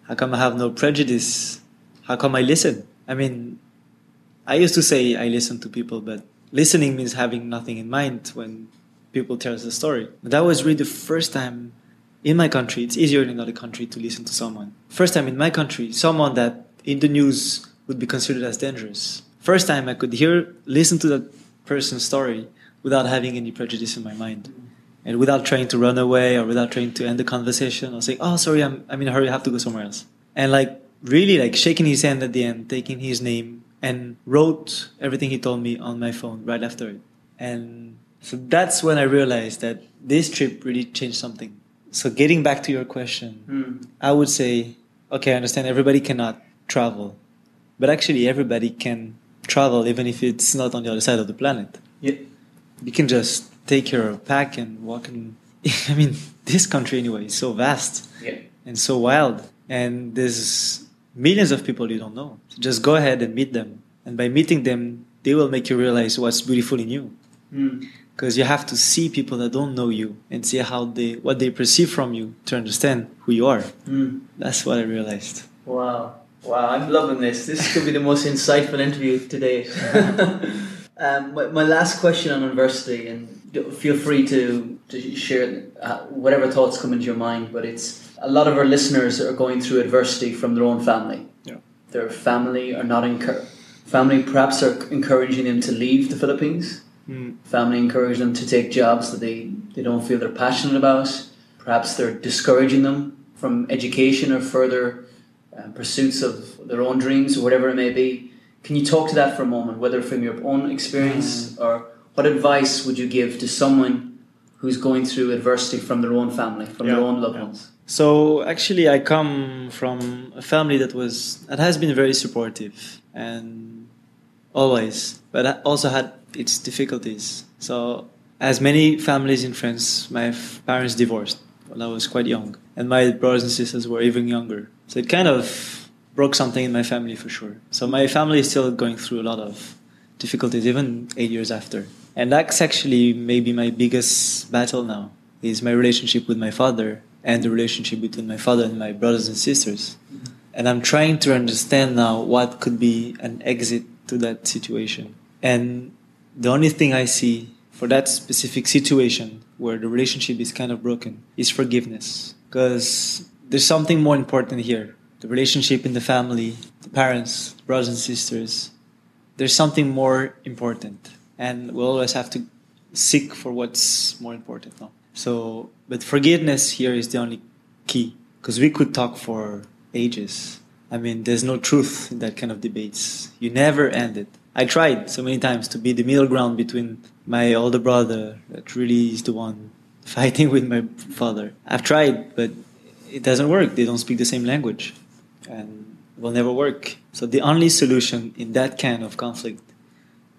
How come I have no prejudice? How come I listen? I mean, I used to say I listen to people, but listening means having nothing in mind when people tell us a story. But that was really the first time in my country. It's easier in another country to listen to someone. First time in my country, someone that in the news would be considered as dangerous. First time I could hear, listen to that person's story without having any prejudice in my mind. And without trying to run away or without trying to end the conversation or say, oh, sorry, I'm, I'm in a hurry, I have to go somewhere else. And like really like shaking his hand at the end, taking his name and wrote everything he told me on my phone right after it. And so that's when I realized that this trip really changed something. So getting back to your question, Mm. I would say, okay, I understand everybody cannot travel, but actually everybody can travel even if it's not on the other side of the planet. Yeah. You can just take your pack and walk in. *laughs* I mean, this country anyway is so vast Yeah. and so wild, and there's millions of people you don't know. So just go ahead and meet them, and by meeting them, they will make you realize what's beautiful in you. Mm. Because you have to see people that don't know you and see how they what they perceive from you to understand who you are. Mm. That's what I realized. Wow. Wow, I'm loving this. This could be the most insightful interview to date. *laughs* um, my, my last question on university, and feel free to, to share uh, whatever thoughts come into your mind, but it's a lot of our listeners are going through adversity from their own family. Yeah. Their family are not encour- family perhaps are encouraging them to leave the Philippines. Mm. Family encourage them to take jobs that they, they don't feel they're passionate about. Perhaps they're discouraging them from education or further uh, pursuits of their own dreams or whatever it may be. Can you talk to that for a moment, whether from your own experience or what advice would you give to someone who's going through adversity from their own family, from their own loved yeah. ones? So actually, I come from a family that was that has been very supportive and always, but also had its difficulties. So as many families in France, my parents divorced when I was quite young, and my brothers and sisters were even younger. So it kind of broke something in my family for sure. So my family is still going through a lot of difficulties, even eight years after. And that's actually maybe my biggest battle now is my relationship with my father and the relationship between my father and my brothers and sisters. And I'm trying to understand now what could be an exit to that situation. And the only thing I see for that specific situation where the relationship is kind of broken is forgiveness. Because there's something more important here the relationship in the family, the parents, brothers and sisters. There's something more important. And we'll always have to seek for what's more important. No? So, but forgiveness here is the only key. Because we could talk for ages. I mean, there's no truth in that kind of debates. You never end it. I tried so many times to be the middle ground between my older brother, that really is the one fighting with my father. I've tried, but it doesn't work. They don't speak the same language, and will never work. So the only solution in that kind of conflict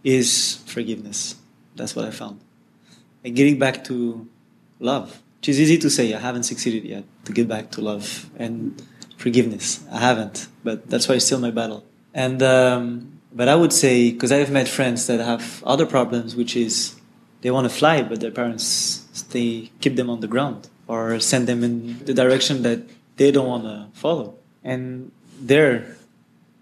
is forgiveness. That's what I found. And getting back to love, which is easy to say. I haven't succeeded yet to get back to love and forgiveness. I haven't, but that's why it's still my battle. And um, but I would say because I've met friends that have other problems, which is they want to fly, but their parents they keep them on the ground or send them in the direction that they don't want to follow. And there,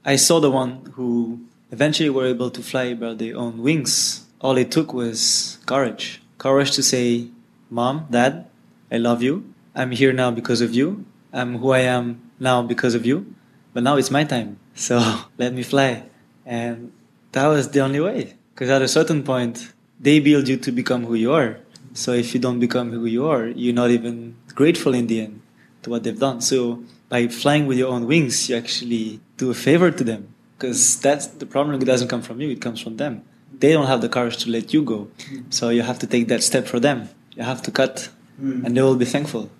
I saw the one who eventually were able to fly by their own wings. All it took was courage. Courage to say, Mom, Dad, I love you. I'm here now because of you. I'm who I am now because of you. But now it's my time. So *laughs* let me fly. And that was the only way. Because at a certain point, they build you to become who you are. So if you don't become who you are, you're not even grateful in the end to what they've done. So by flying with your own wings, you actually do a favor to them. Because that's the problem. It doesn't come from you; it comes from them. They don't have the courage to let you go, so you have to take that step for them. You have to cut, hmm. and they will be thankful.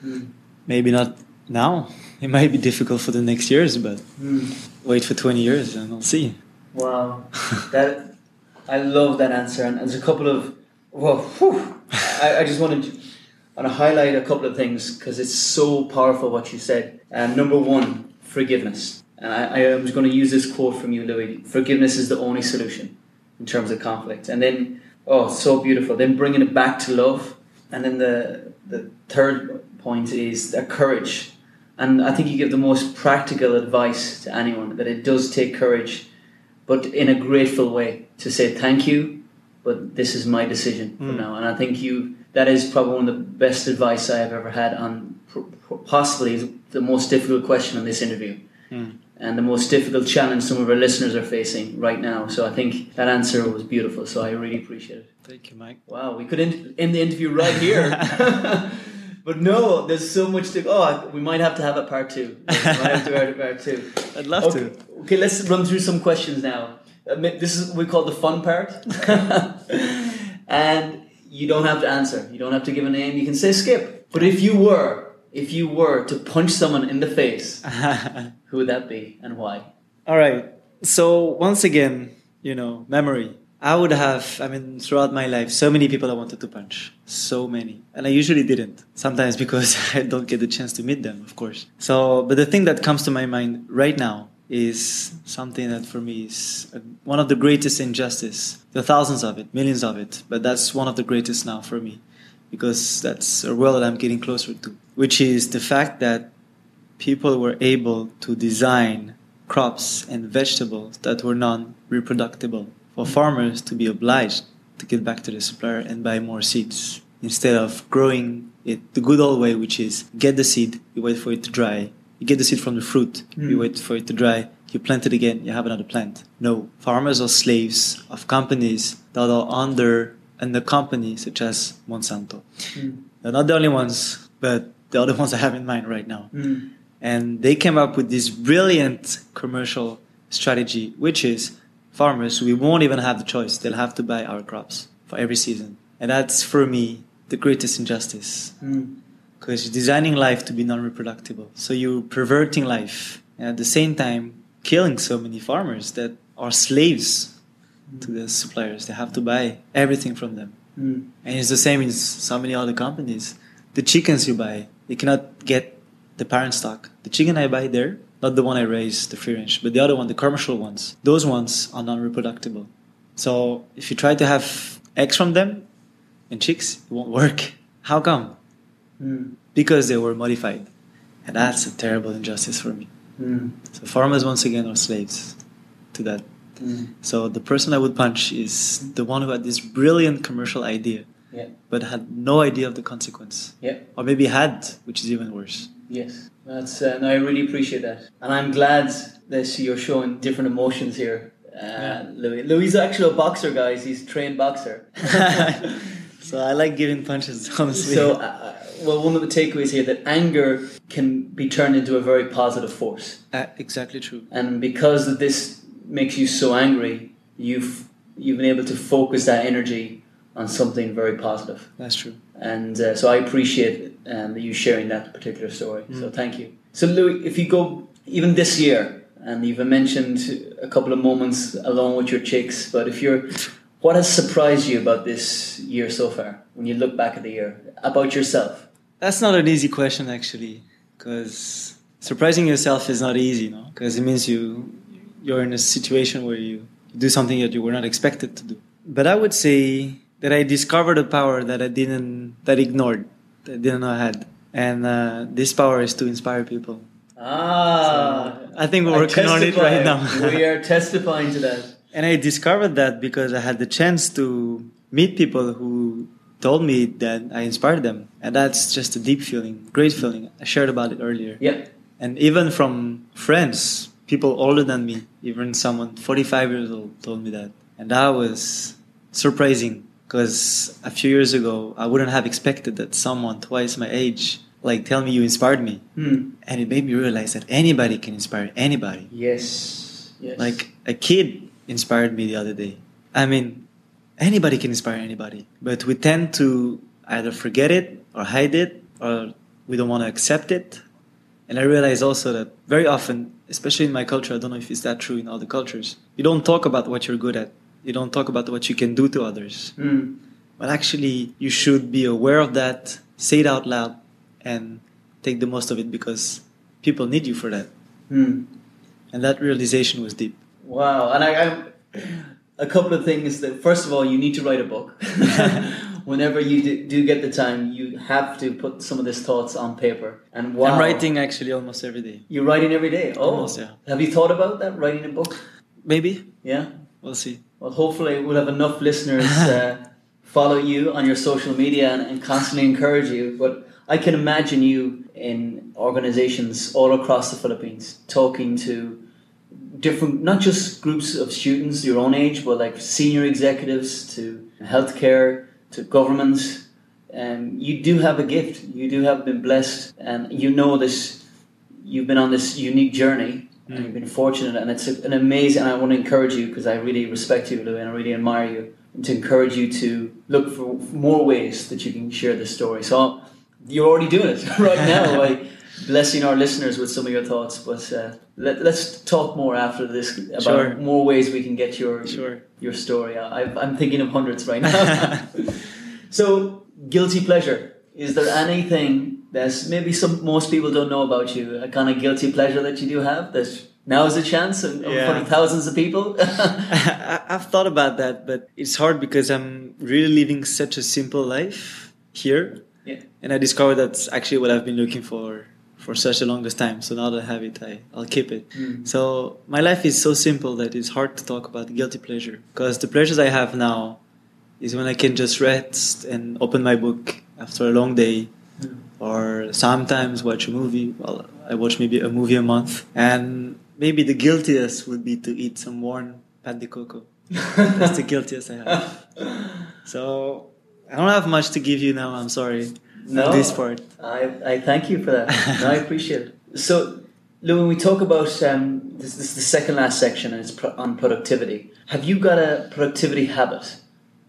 Hmm. Maybe not now. It might be difficult for the next years, but hmm. wait for 20 years and we'll see. Wow, that I love that answer, and there's a couple of well, I, I just wanted to, want to highlight a couple of things because it's so powerful what you said. Um, number one, forgiveness, and I, I going to use this quote from you, Louis. Forgiveness is the only solution in terms of conflict, and then oh, so beautiful. Then bringing it back to love, and then the the third point is courage. And I think you give the most practical advice to anyone that it does take courage, but in a grateful way to say thank you, but this is my decision for hmm. now. And I think you that is probably one of the best advice I have ever had on possibly the most difficult question in this interview. Hmm. And the most difficult challenge some of our listeners are facing right now. So I think that answer was beautiful. So I really appreciate it. Thank you, Mike. Wow, we could end, end the interview right here. *laughs* but no, there's so much to. Oh, we might have to have a part two. We might have to have a part two. *laughs* I'd love okay, to. Okay, let's run through some questions now. This is what we call the fun part. *laughs* and you don't have to answer. You don't have to give a name. You can say skip. But if you were, if you were to punch someone in the face, *laughs* who would that be and why? All right. So once again, you know, memory. I would have, I mean, throughout my life, so many people I wanted to punch. So many. And I usually didn't. Sometimes *laughs* because I don't get the chance to meet them, of course. So, but the thing that comes to my mind right now is something that for me is one of the greatest injustice. There are thousands of it, millions of it, but that's one of the greatest now for me because that's a world that I'm getting closer to, which is the fact that people were able to design crops and vegetables that were non-reproducible for farmers to be obliged to get back to the supplier and buy more seeds instead of growing it the good old way which is get the seed you wait for it to dry you get the seed from the fruit you hmm. wait for it to dry you plant it again you have another plant. No farmers are slaves of companies that are under under company such as monsanto. Hmm. They're not the only ones but the other *laughs* ones i have in mind right now. Hmm. And they came up with this brilliant commercial strategy, which is farmers, we won't even have the choice. They'll have to buy our crops for every season. And that's for me the greatest injustice. Because you're designing life to be non reproducible. So you're perverting life. And at the same time, killing so many farmers that are slaves to the suppliers. They have to buy everything from them. Hmm. And it's the same in so many other companies. The chickens you buy, you cannot get the parent stock. The chicken I buy there, not the one I raise, the free range, but the other one, the commercial ones, those ones are non-reproducible. So if you try to have eggs from them and chicks, it won't work. How come? Because they were modified. And that's a terrible injustice for me. So farmers once again are slaves to that So the person I would punch is the one who had this brilliant commercial idea, Yeah. but had no idea of the consequence, Yeah. or maybe had, which is even worse. Yes. That's. Uh, no, I really appreciate that, and I'm glad that you're showing different emotions here, uh, Louis. Louis is actually a boxer, guys. He's a trained boxer. *laughs* so I like giving punches, *laughs* honestly. so, uh, well, one of the takeaways here that anger can be turned into a very positive force. Uh, exactly true. and because of this makes you so angry, you've you've been able to focus that energy on something very positive. That's true. And uh, so I appreciate um, you sharing that particular story. So thank you. So Louis, if you go even this year, and you've mentioned a couple of moments along with your chicks, but if you're, what has surprised you about this year so far? When you look back at the year, about yourself. That's not an easy question actually, because surprising yourself is not easy, no? Because it means you you're in a situation where you do something that you were not expected to do. But I would say that I discovered a power that I didn't that ignored, that I didn't know I had, and uh, this power is to inspire people. Ah, I think we're I working on it right now. we are testifying to that. And I discovered that because I had the chance to meet people who told me that I inspired them. And that's just a deep feeling, great feeling. I shared about it earlier. Yeah. And even from friends, people older than me, even someone 45 years old told me that. And that was surprising because a few years ago, I wouldn't have expected that someone twice my age like tell me you inspired me. Hmm. And it made me realize that anybody can inspire anybody. Yes. Yes. Like a kid inspired me the other day. I mean, anybody can inspire anybody, but we tend to either forget it or hide it or we don't want to accept it. And I realize also that very often, especially in my culture, I don't know if it's that true in other cultures, you don't talk about what you're good at. You don't talk about what you can do to others. Hmm. But actually, you should be aware of that, say it out loud, and take the most of it because people need you for that. Hmm. And that realization was deep. Wow. And I, I, a couple of things that, first of all, you need to write a book. *laughs* *laughs* Whenever you do, do get the time, you have to put some of these thoughts on paper. And wow, I'm writing actually almost every day. You're writing every day. Oh, Almost, yeah. Have you thought about that? Writing a book? Maybe Yeah. we'll see. Well, hopefully, we'll have enough listeners *laughs* uh, follow you on your social media and, and constantly encourage you. But I can imagine you in organizations all across the Philippines talking to different, not just groups of students your own age, but like senior executives to healthcare to governments. Um, you do have a gift. You do have been blessed, and you know this. You've been on this unique journey, and you've been fortunate, and it's an amazing. And I want to encourage you because I really respect you, and I really admire you, and to encourage you to look for more ways that you can share this story. So you're already doing it *laughs* right now by blessing our listeners with some of your thoughts. But uh, let, let's talk more after this about Sure. more ways we can get your Sure. your story. I, I'm thinking of hundreds right *laughs* now. so, guilty pleasure. Is there anything that's maybe some most people don't know about you? A kind of guilty pleasure that you do have that now is a chance in Yeah. of thousands of people? *laughs* I, I've thought about that, but it's hard because I'm really living such a simple life here, yeah. and I discovered that's actually what I've been looking for for such a longest time. So now that I have it, I, I'll keep it. Mm. So my life is so simple that it's hard to talk about guilty pleasure because the pleasures I have now is when I can just rest and open my book after a long day, or sometimes watch a movie. Well, I watch maybe a movie a month, and maybe the guiltiest would be to eat some warm pan de coco. That's the *laughs* guiltiest I have. So I don't have much to give you now. I'm sorry. No. This part. I, I thank you for that. No, I appreciate it. *laughs* So, Lou, when we talk about um, this, this is the second last section, and it's pro- on productivity. Have you got a productivity habit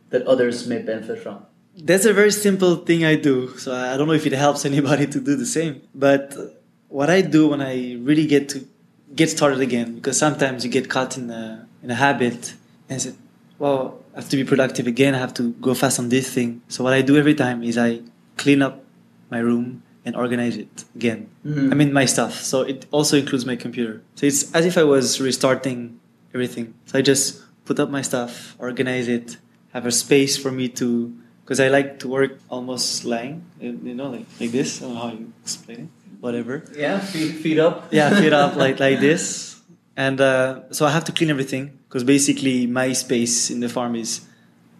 that others may benefit from? That's a very simple thing I do. So I don't know if it helps anybody *laughs* to do the same. But what I do when I really get to get started again, because sometimes you get caught in a in a habit and say, well, I have to be productive again. I have to go fast on this thing. So what I do every time is I clean up my room and organize it again. Mhm. I mean my stuff. So it also includes my computer. So it's as if I was restarting everything. So I just put up my stuff, organize it, have a space for me to because I like to work almost lying, you you know, like like this. I don't know how you explain it. Whatever. Yeah, feet, feet up. *laughs* Yeah, feet up like like *laughs* this, And uh, so I have to clean everything because basically my space in the farm is,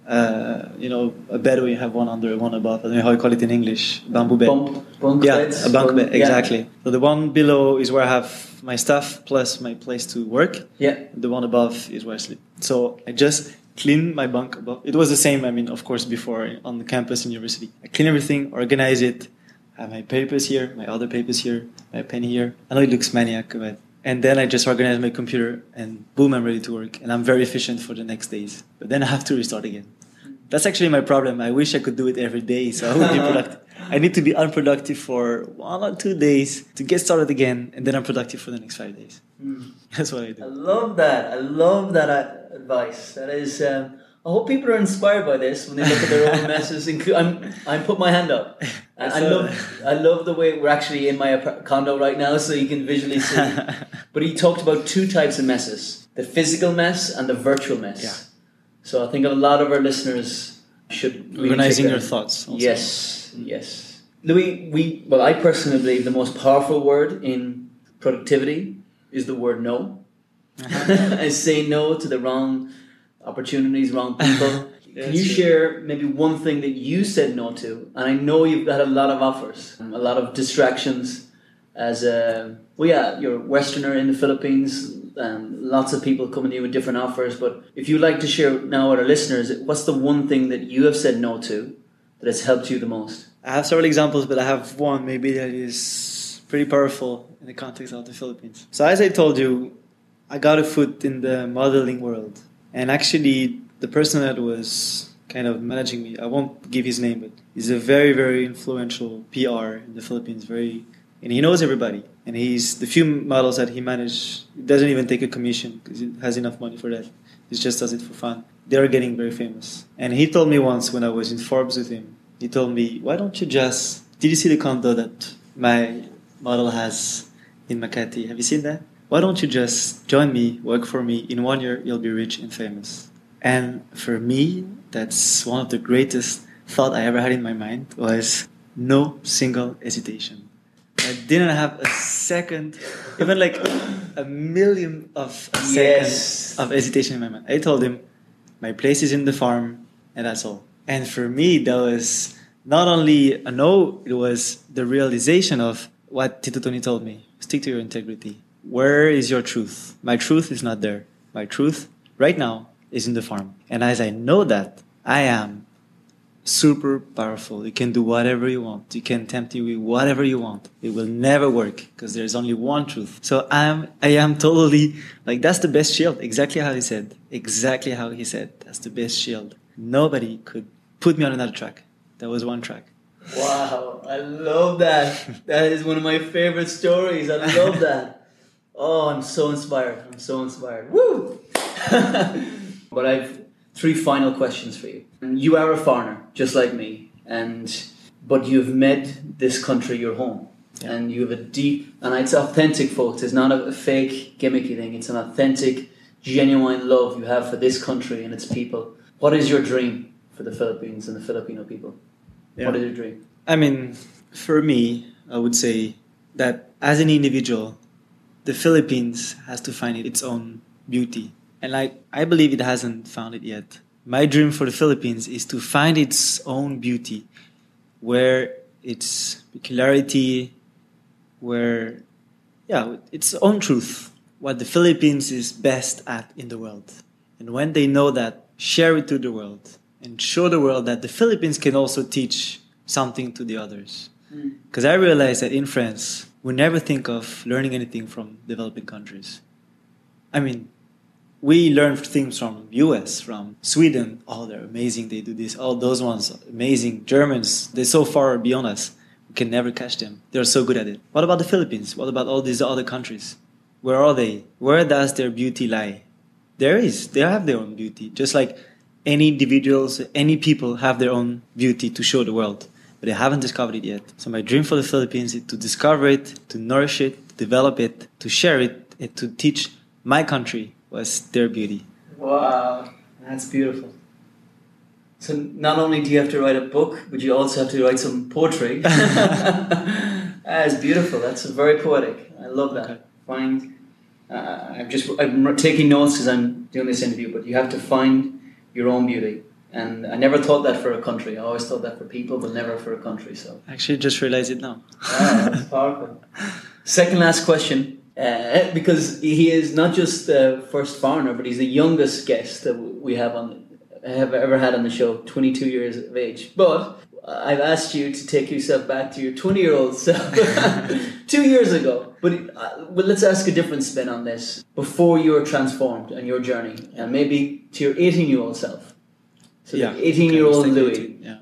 uh, you know, a bed where you have one under, one above. I don't know how you call it in English, bamboo bed. Bunk, bunk yeah, beds. a bunk bed, yeah. exactly. So the one below is where I have my stuff plus my place to work. Yeah. The one above is where I sleep. So I just clean my bunk above. It was the same, I mean, of course, before on the campus in university. I clean everything, organize it, I have my papers here, my other papers here, my pen here. I know it looks maniac, but and then I just organize my computer and boom, I'm ready to work. And I'm very efficient for the next days. But then I have to restart again. That's actually my problem. I wish I could do it every day, so I would be *laughs* productive. I need to be unproductive for one or two days to get started again, and then I'm productive for the next five days. *laughs* That's what I do. I love that. I love that advice. That is. Um, I hope people are inspired by this when they look at their own *laughs* messes. Inclu- I'm. I'm put my hand up. I, I love. I love the way we're actually in my condo right now, so you can visually see. *laughs* but he talked about two types of messes: the physical mess and the virtual mess. Yeah. So I think a lot of our listeners should really Organizing your thoughts. Also. Yes, yes. Louis, we well, I personally believe the most powerful word in productivity is the word no. Uh-huh. *laughs* I say no to the wrong opportunities, wrong *laughs* people. Yeah, Can you true. share maybe one thing that you said no to? And I know you've got a lot of offers, a lot of distractions. As a well, yeah, you're a Westerner in the Philippines. Um, lots of people coming to you with different offers. But if you'd like to share now with our listeners, what's the one thing that you have said no to that has helped you the most? I have several examples, but I have one maybe that is pretty powerful in the context of the Philippines. So, as I told you, I got a foot in the modeling world. And actually, the person that was kind of managing me, I won't give his name, but he's a very, very influential PR in the Philippines. Very, and he knows everybody. And he's the few models that he managed. Doesn't even take a commission because he has enough money for that. He just does it for fun. They're getting very famous. And he told me once when I was in Forbes with him, he told me, "Why don't you just? Did you see the condo that my model has in Makati? Have you seen that? Why don't you just join me, work for me? In one year, you'll be rich and famous." And for me, that's one of the greatest thought I ever had in my mind was no single hesitation. I didn't have a second, even like a million of a Yes. of hesitation in my mind. I told him, my place is in the farm, and that's all. And for me, that was not only a no, it was the realization of what Tito Tony told me stick to your integrity. Where is your truth? My truth is not there. My truth right now is in the farm. And as I know that, I am super powerful. You can do whatever you want. You can tempt you with whatever you want. It will never work because there's only one truth. So I am, I am totally like that's the best shield. Exactly how he said. Exactly how he said. That's the best shield. Nobody could put me on another track. That was one track. Wow, I love that. *laughs* That is one of my favorite stories. I love that. Oh, I'm so inspired. I'm so inspired. Woo! *laughs* but I've three final questions for you. You are a foreigner, just like me, and but you've made this country your home. Yeah. And you have a deep, and it's authentic, folks. It's not a fake, gimmicky thing. It's an authentic, genuine love you have for this country and its people. What is your dream for the Philippines and the Filipino people? What is your dream? I mean, for me, I would say that as an individual, the Philippines has to find its own beauty. And like I believe it hasn't found it yet. My dream for the Philippines is to find its own beauty where its peculiarity, where yeah, its own truth, what the Philippines is best at in the world. And when they know that, share it to the world and show the world that the Philippines can also teach something to the others. Mm. Because I realized that in France, we never think of learning anything from developing countries. I mean, we learn things from US, from Sweden. Oh, they're amazing. They do this. Oh, those ones, amazing. Germans, they're so far beyond us. We can never catch them. They're so good at it. What about the Philippines? What about all these other countries? Where are they? Where does their beauty lie? There is. They have their own beauty. Just like any individuals, any people have their own beauty to show the world. But they haven't discovered it yet. So my dream for the Philippines is to discover it, to nourish it, to develop it, to share it, and to teach my country was their beauty. Wow, that's beautiful. So not only do you have to write a book, but you also have to write some poetry. *laughs* That's beautiful. That's very poetic. I love that. Okay. Find Uh, I'm just I'm taking notes as I'm doing this interview, but you have to find your own beauty. And I never thought that for a country. I always thought that for people, but never for a country. So Actually, just realized it now. Ah, that's powerful. Second last question, uh, because he is not just the first foreigner, but he's the youngest guest that we have on have ever had on the show. Twenty two years of age, but. I've asked you to take yourself back to your 20 year old self *laughs* two years ago. But, uh, but let's ask a different spin on this. Before you were transformed and your journey, and maybe to your 18 year old self. So yeah. the 18 year old Louis take it, Yeah.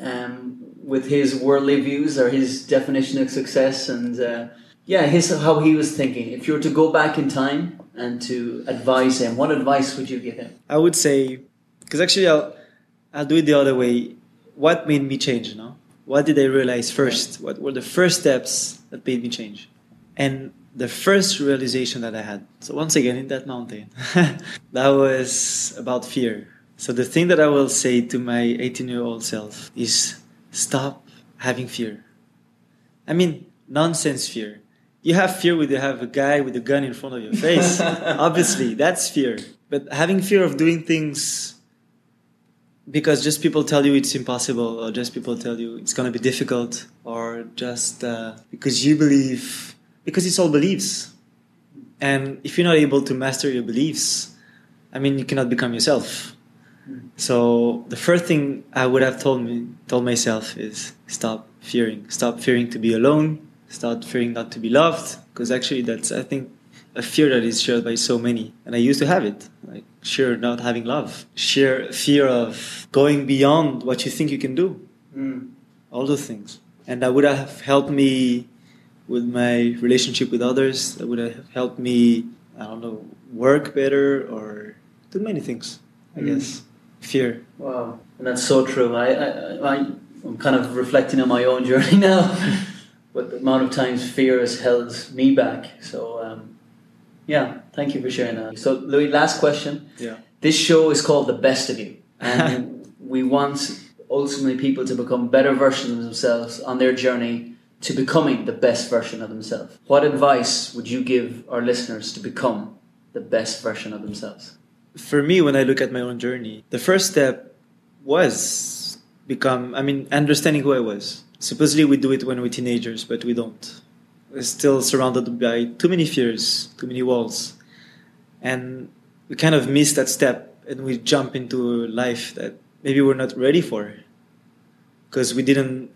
um, with his worldly views or his definition of success and uh, yeah, his how he was thinking. If you were to go back in time and to advise him, what advice would you give him? I would say, because actually I'll, I'll do it the other way. What made me change? You know, what did I realize first? What were the first steps that made me change? And the first realization that I had. So once again in that mountain, *laughs* that was about fear. So the thing that I will say to my 18-year-old self is stop having fear. I mean, nonsense fear. You have fear when you have a guy with a gun in front of your face. *laughs* Obviously, that's fear. But having fear of doing things because just people tell you it's impossible, or just people tell you it's going to be difficult, or just uh, because you believe, because it's all beliefs. And if you're not able to master your beliefs, I mean, you cannot become yourself. So the first thing I would have told me, told myself is stop fearing, stop fearing to be alone, stop fearing not to be loved, because actually that's I think a fear that is shared by so many, and I used to have it, like sheer not having love, sheer fear of going beyond what you think you can do, all those things, and that would have helped me with my relationship with others. That would have helped me, I don't know, work better or do many things. I Mm. guess fear. Wow, and that's so true. I, I, I I'm kind of reflecting on my own *laughs* journey now, but the amount of times fear has held me back. So um, yeah, thank you for sharing that. So Louis, last question. Yeah. This show is called The Best of You, and *laughs* we want ultimately people to become better versions of themselves on their journey to becoming the best version of themselves. What advice would you give our listeners to become the best version of themselves? For me, when I look at my own journey, the first step was become, I mean, understanding who I was. Supposedly we do it when we're teenagers, but we don't. We're still surrounded by too many fears, too many walls. And we kind of miss that step and we jump into a life that maybe we're not ready for. Because we didn't,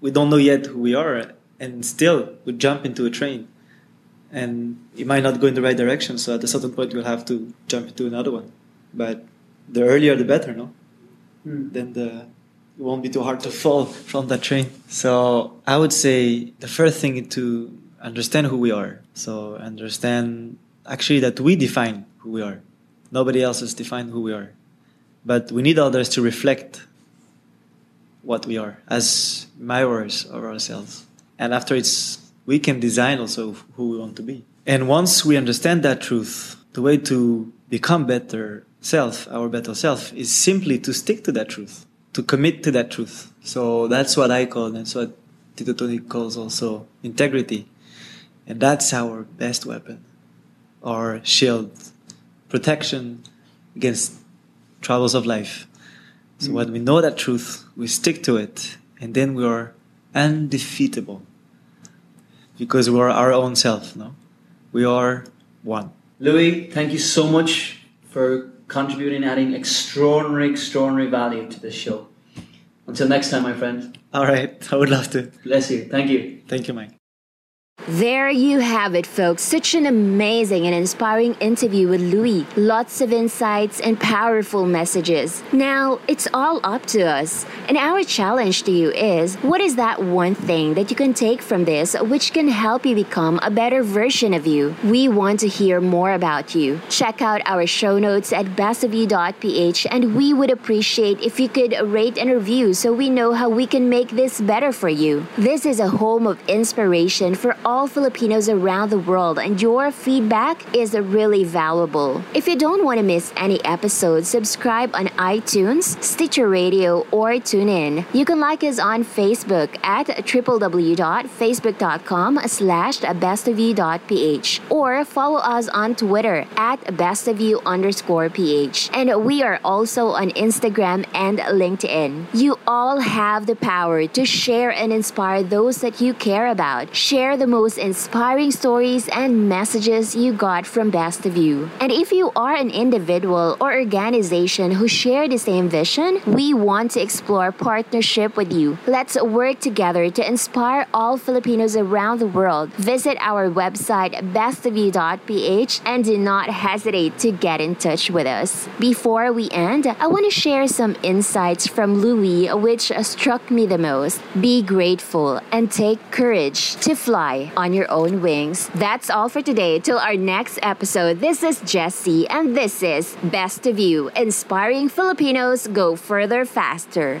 we don't know yet who we are. And still, we jump into a train and it might not go in the right direction. So at a certain point, we'll have to jump into another one. But the earlier, the better, no? Hmm. Then the it won't be too hard to fall from that train. So I would say the first thing is to understand who we are. So understand actually that we define who we are. Nobody else has defined who we are. But we need others to reflect what we are as mirrors of ourselves. And after it's we can design also who we want to be. And once we understand that truth, the way to become better self, our better self, is simply to stick to that truth, to commit to that truth. So that's what I call, that's what Tito Tony calls also integrity. And that's our best weapon, our shield, protection against troubles of life. So mm. when we know that truth, we stick to it, and then we are undefeatable because we are our own self. No, we are one. Louis, thank you so much for contributing, adding extraordinary, extraordinary value to this show. Until next time, my friend. All right, *laughs* I would love to. Bless you. Thank you. Thank you, Mike. There you have it, folks. Such an amazing and inspiring interview with Louis. Lots of insights and powerful messages. Now, it's all up to us. And our challenge to you is what is that one thing that you can take from this which can help you become a better version of you? We want to hear more about you. Check out our show notes at bestofyou.ph and we would appreciate if you could rate and review so we know how we can make this better for you. This is a home of inspiration for all Filipinos around the world, and your feedback is really valuable. If you don't want to miss any episode, subscribe on iTunes, Stitcher Radio, or TuneIn. You can like us on Facebook at www.facebook.com slash bestofyou.ph or follow us on Twitter at bestofyou underscore ph. And we are also on Instagram and LinkedIn. You all have the power to share and inspire those that you care about. Share the most inspiring stories and messages you got from Best of You. And if you are an individual or organization who share the same vision, we want to explore partnership with you. Let's work together to inspire all Filipinos around the world. Visit our website bestofyou.ph and do not hesitate to get in touch with us. Before we end, I want to share some insights from Louis which struck me the most. Be grateful and take courage to fly on your own wings. That's all for today. Till our next episode, this is Jessie and this is Best of You, inspiring Filipinos go further faster.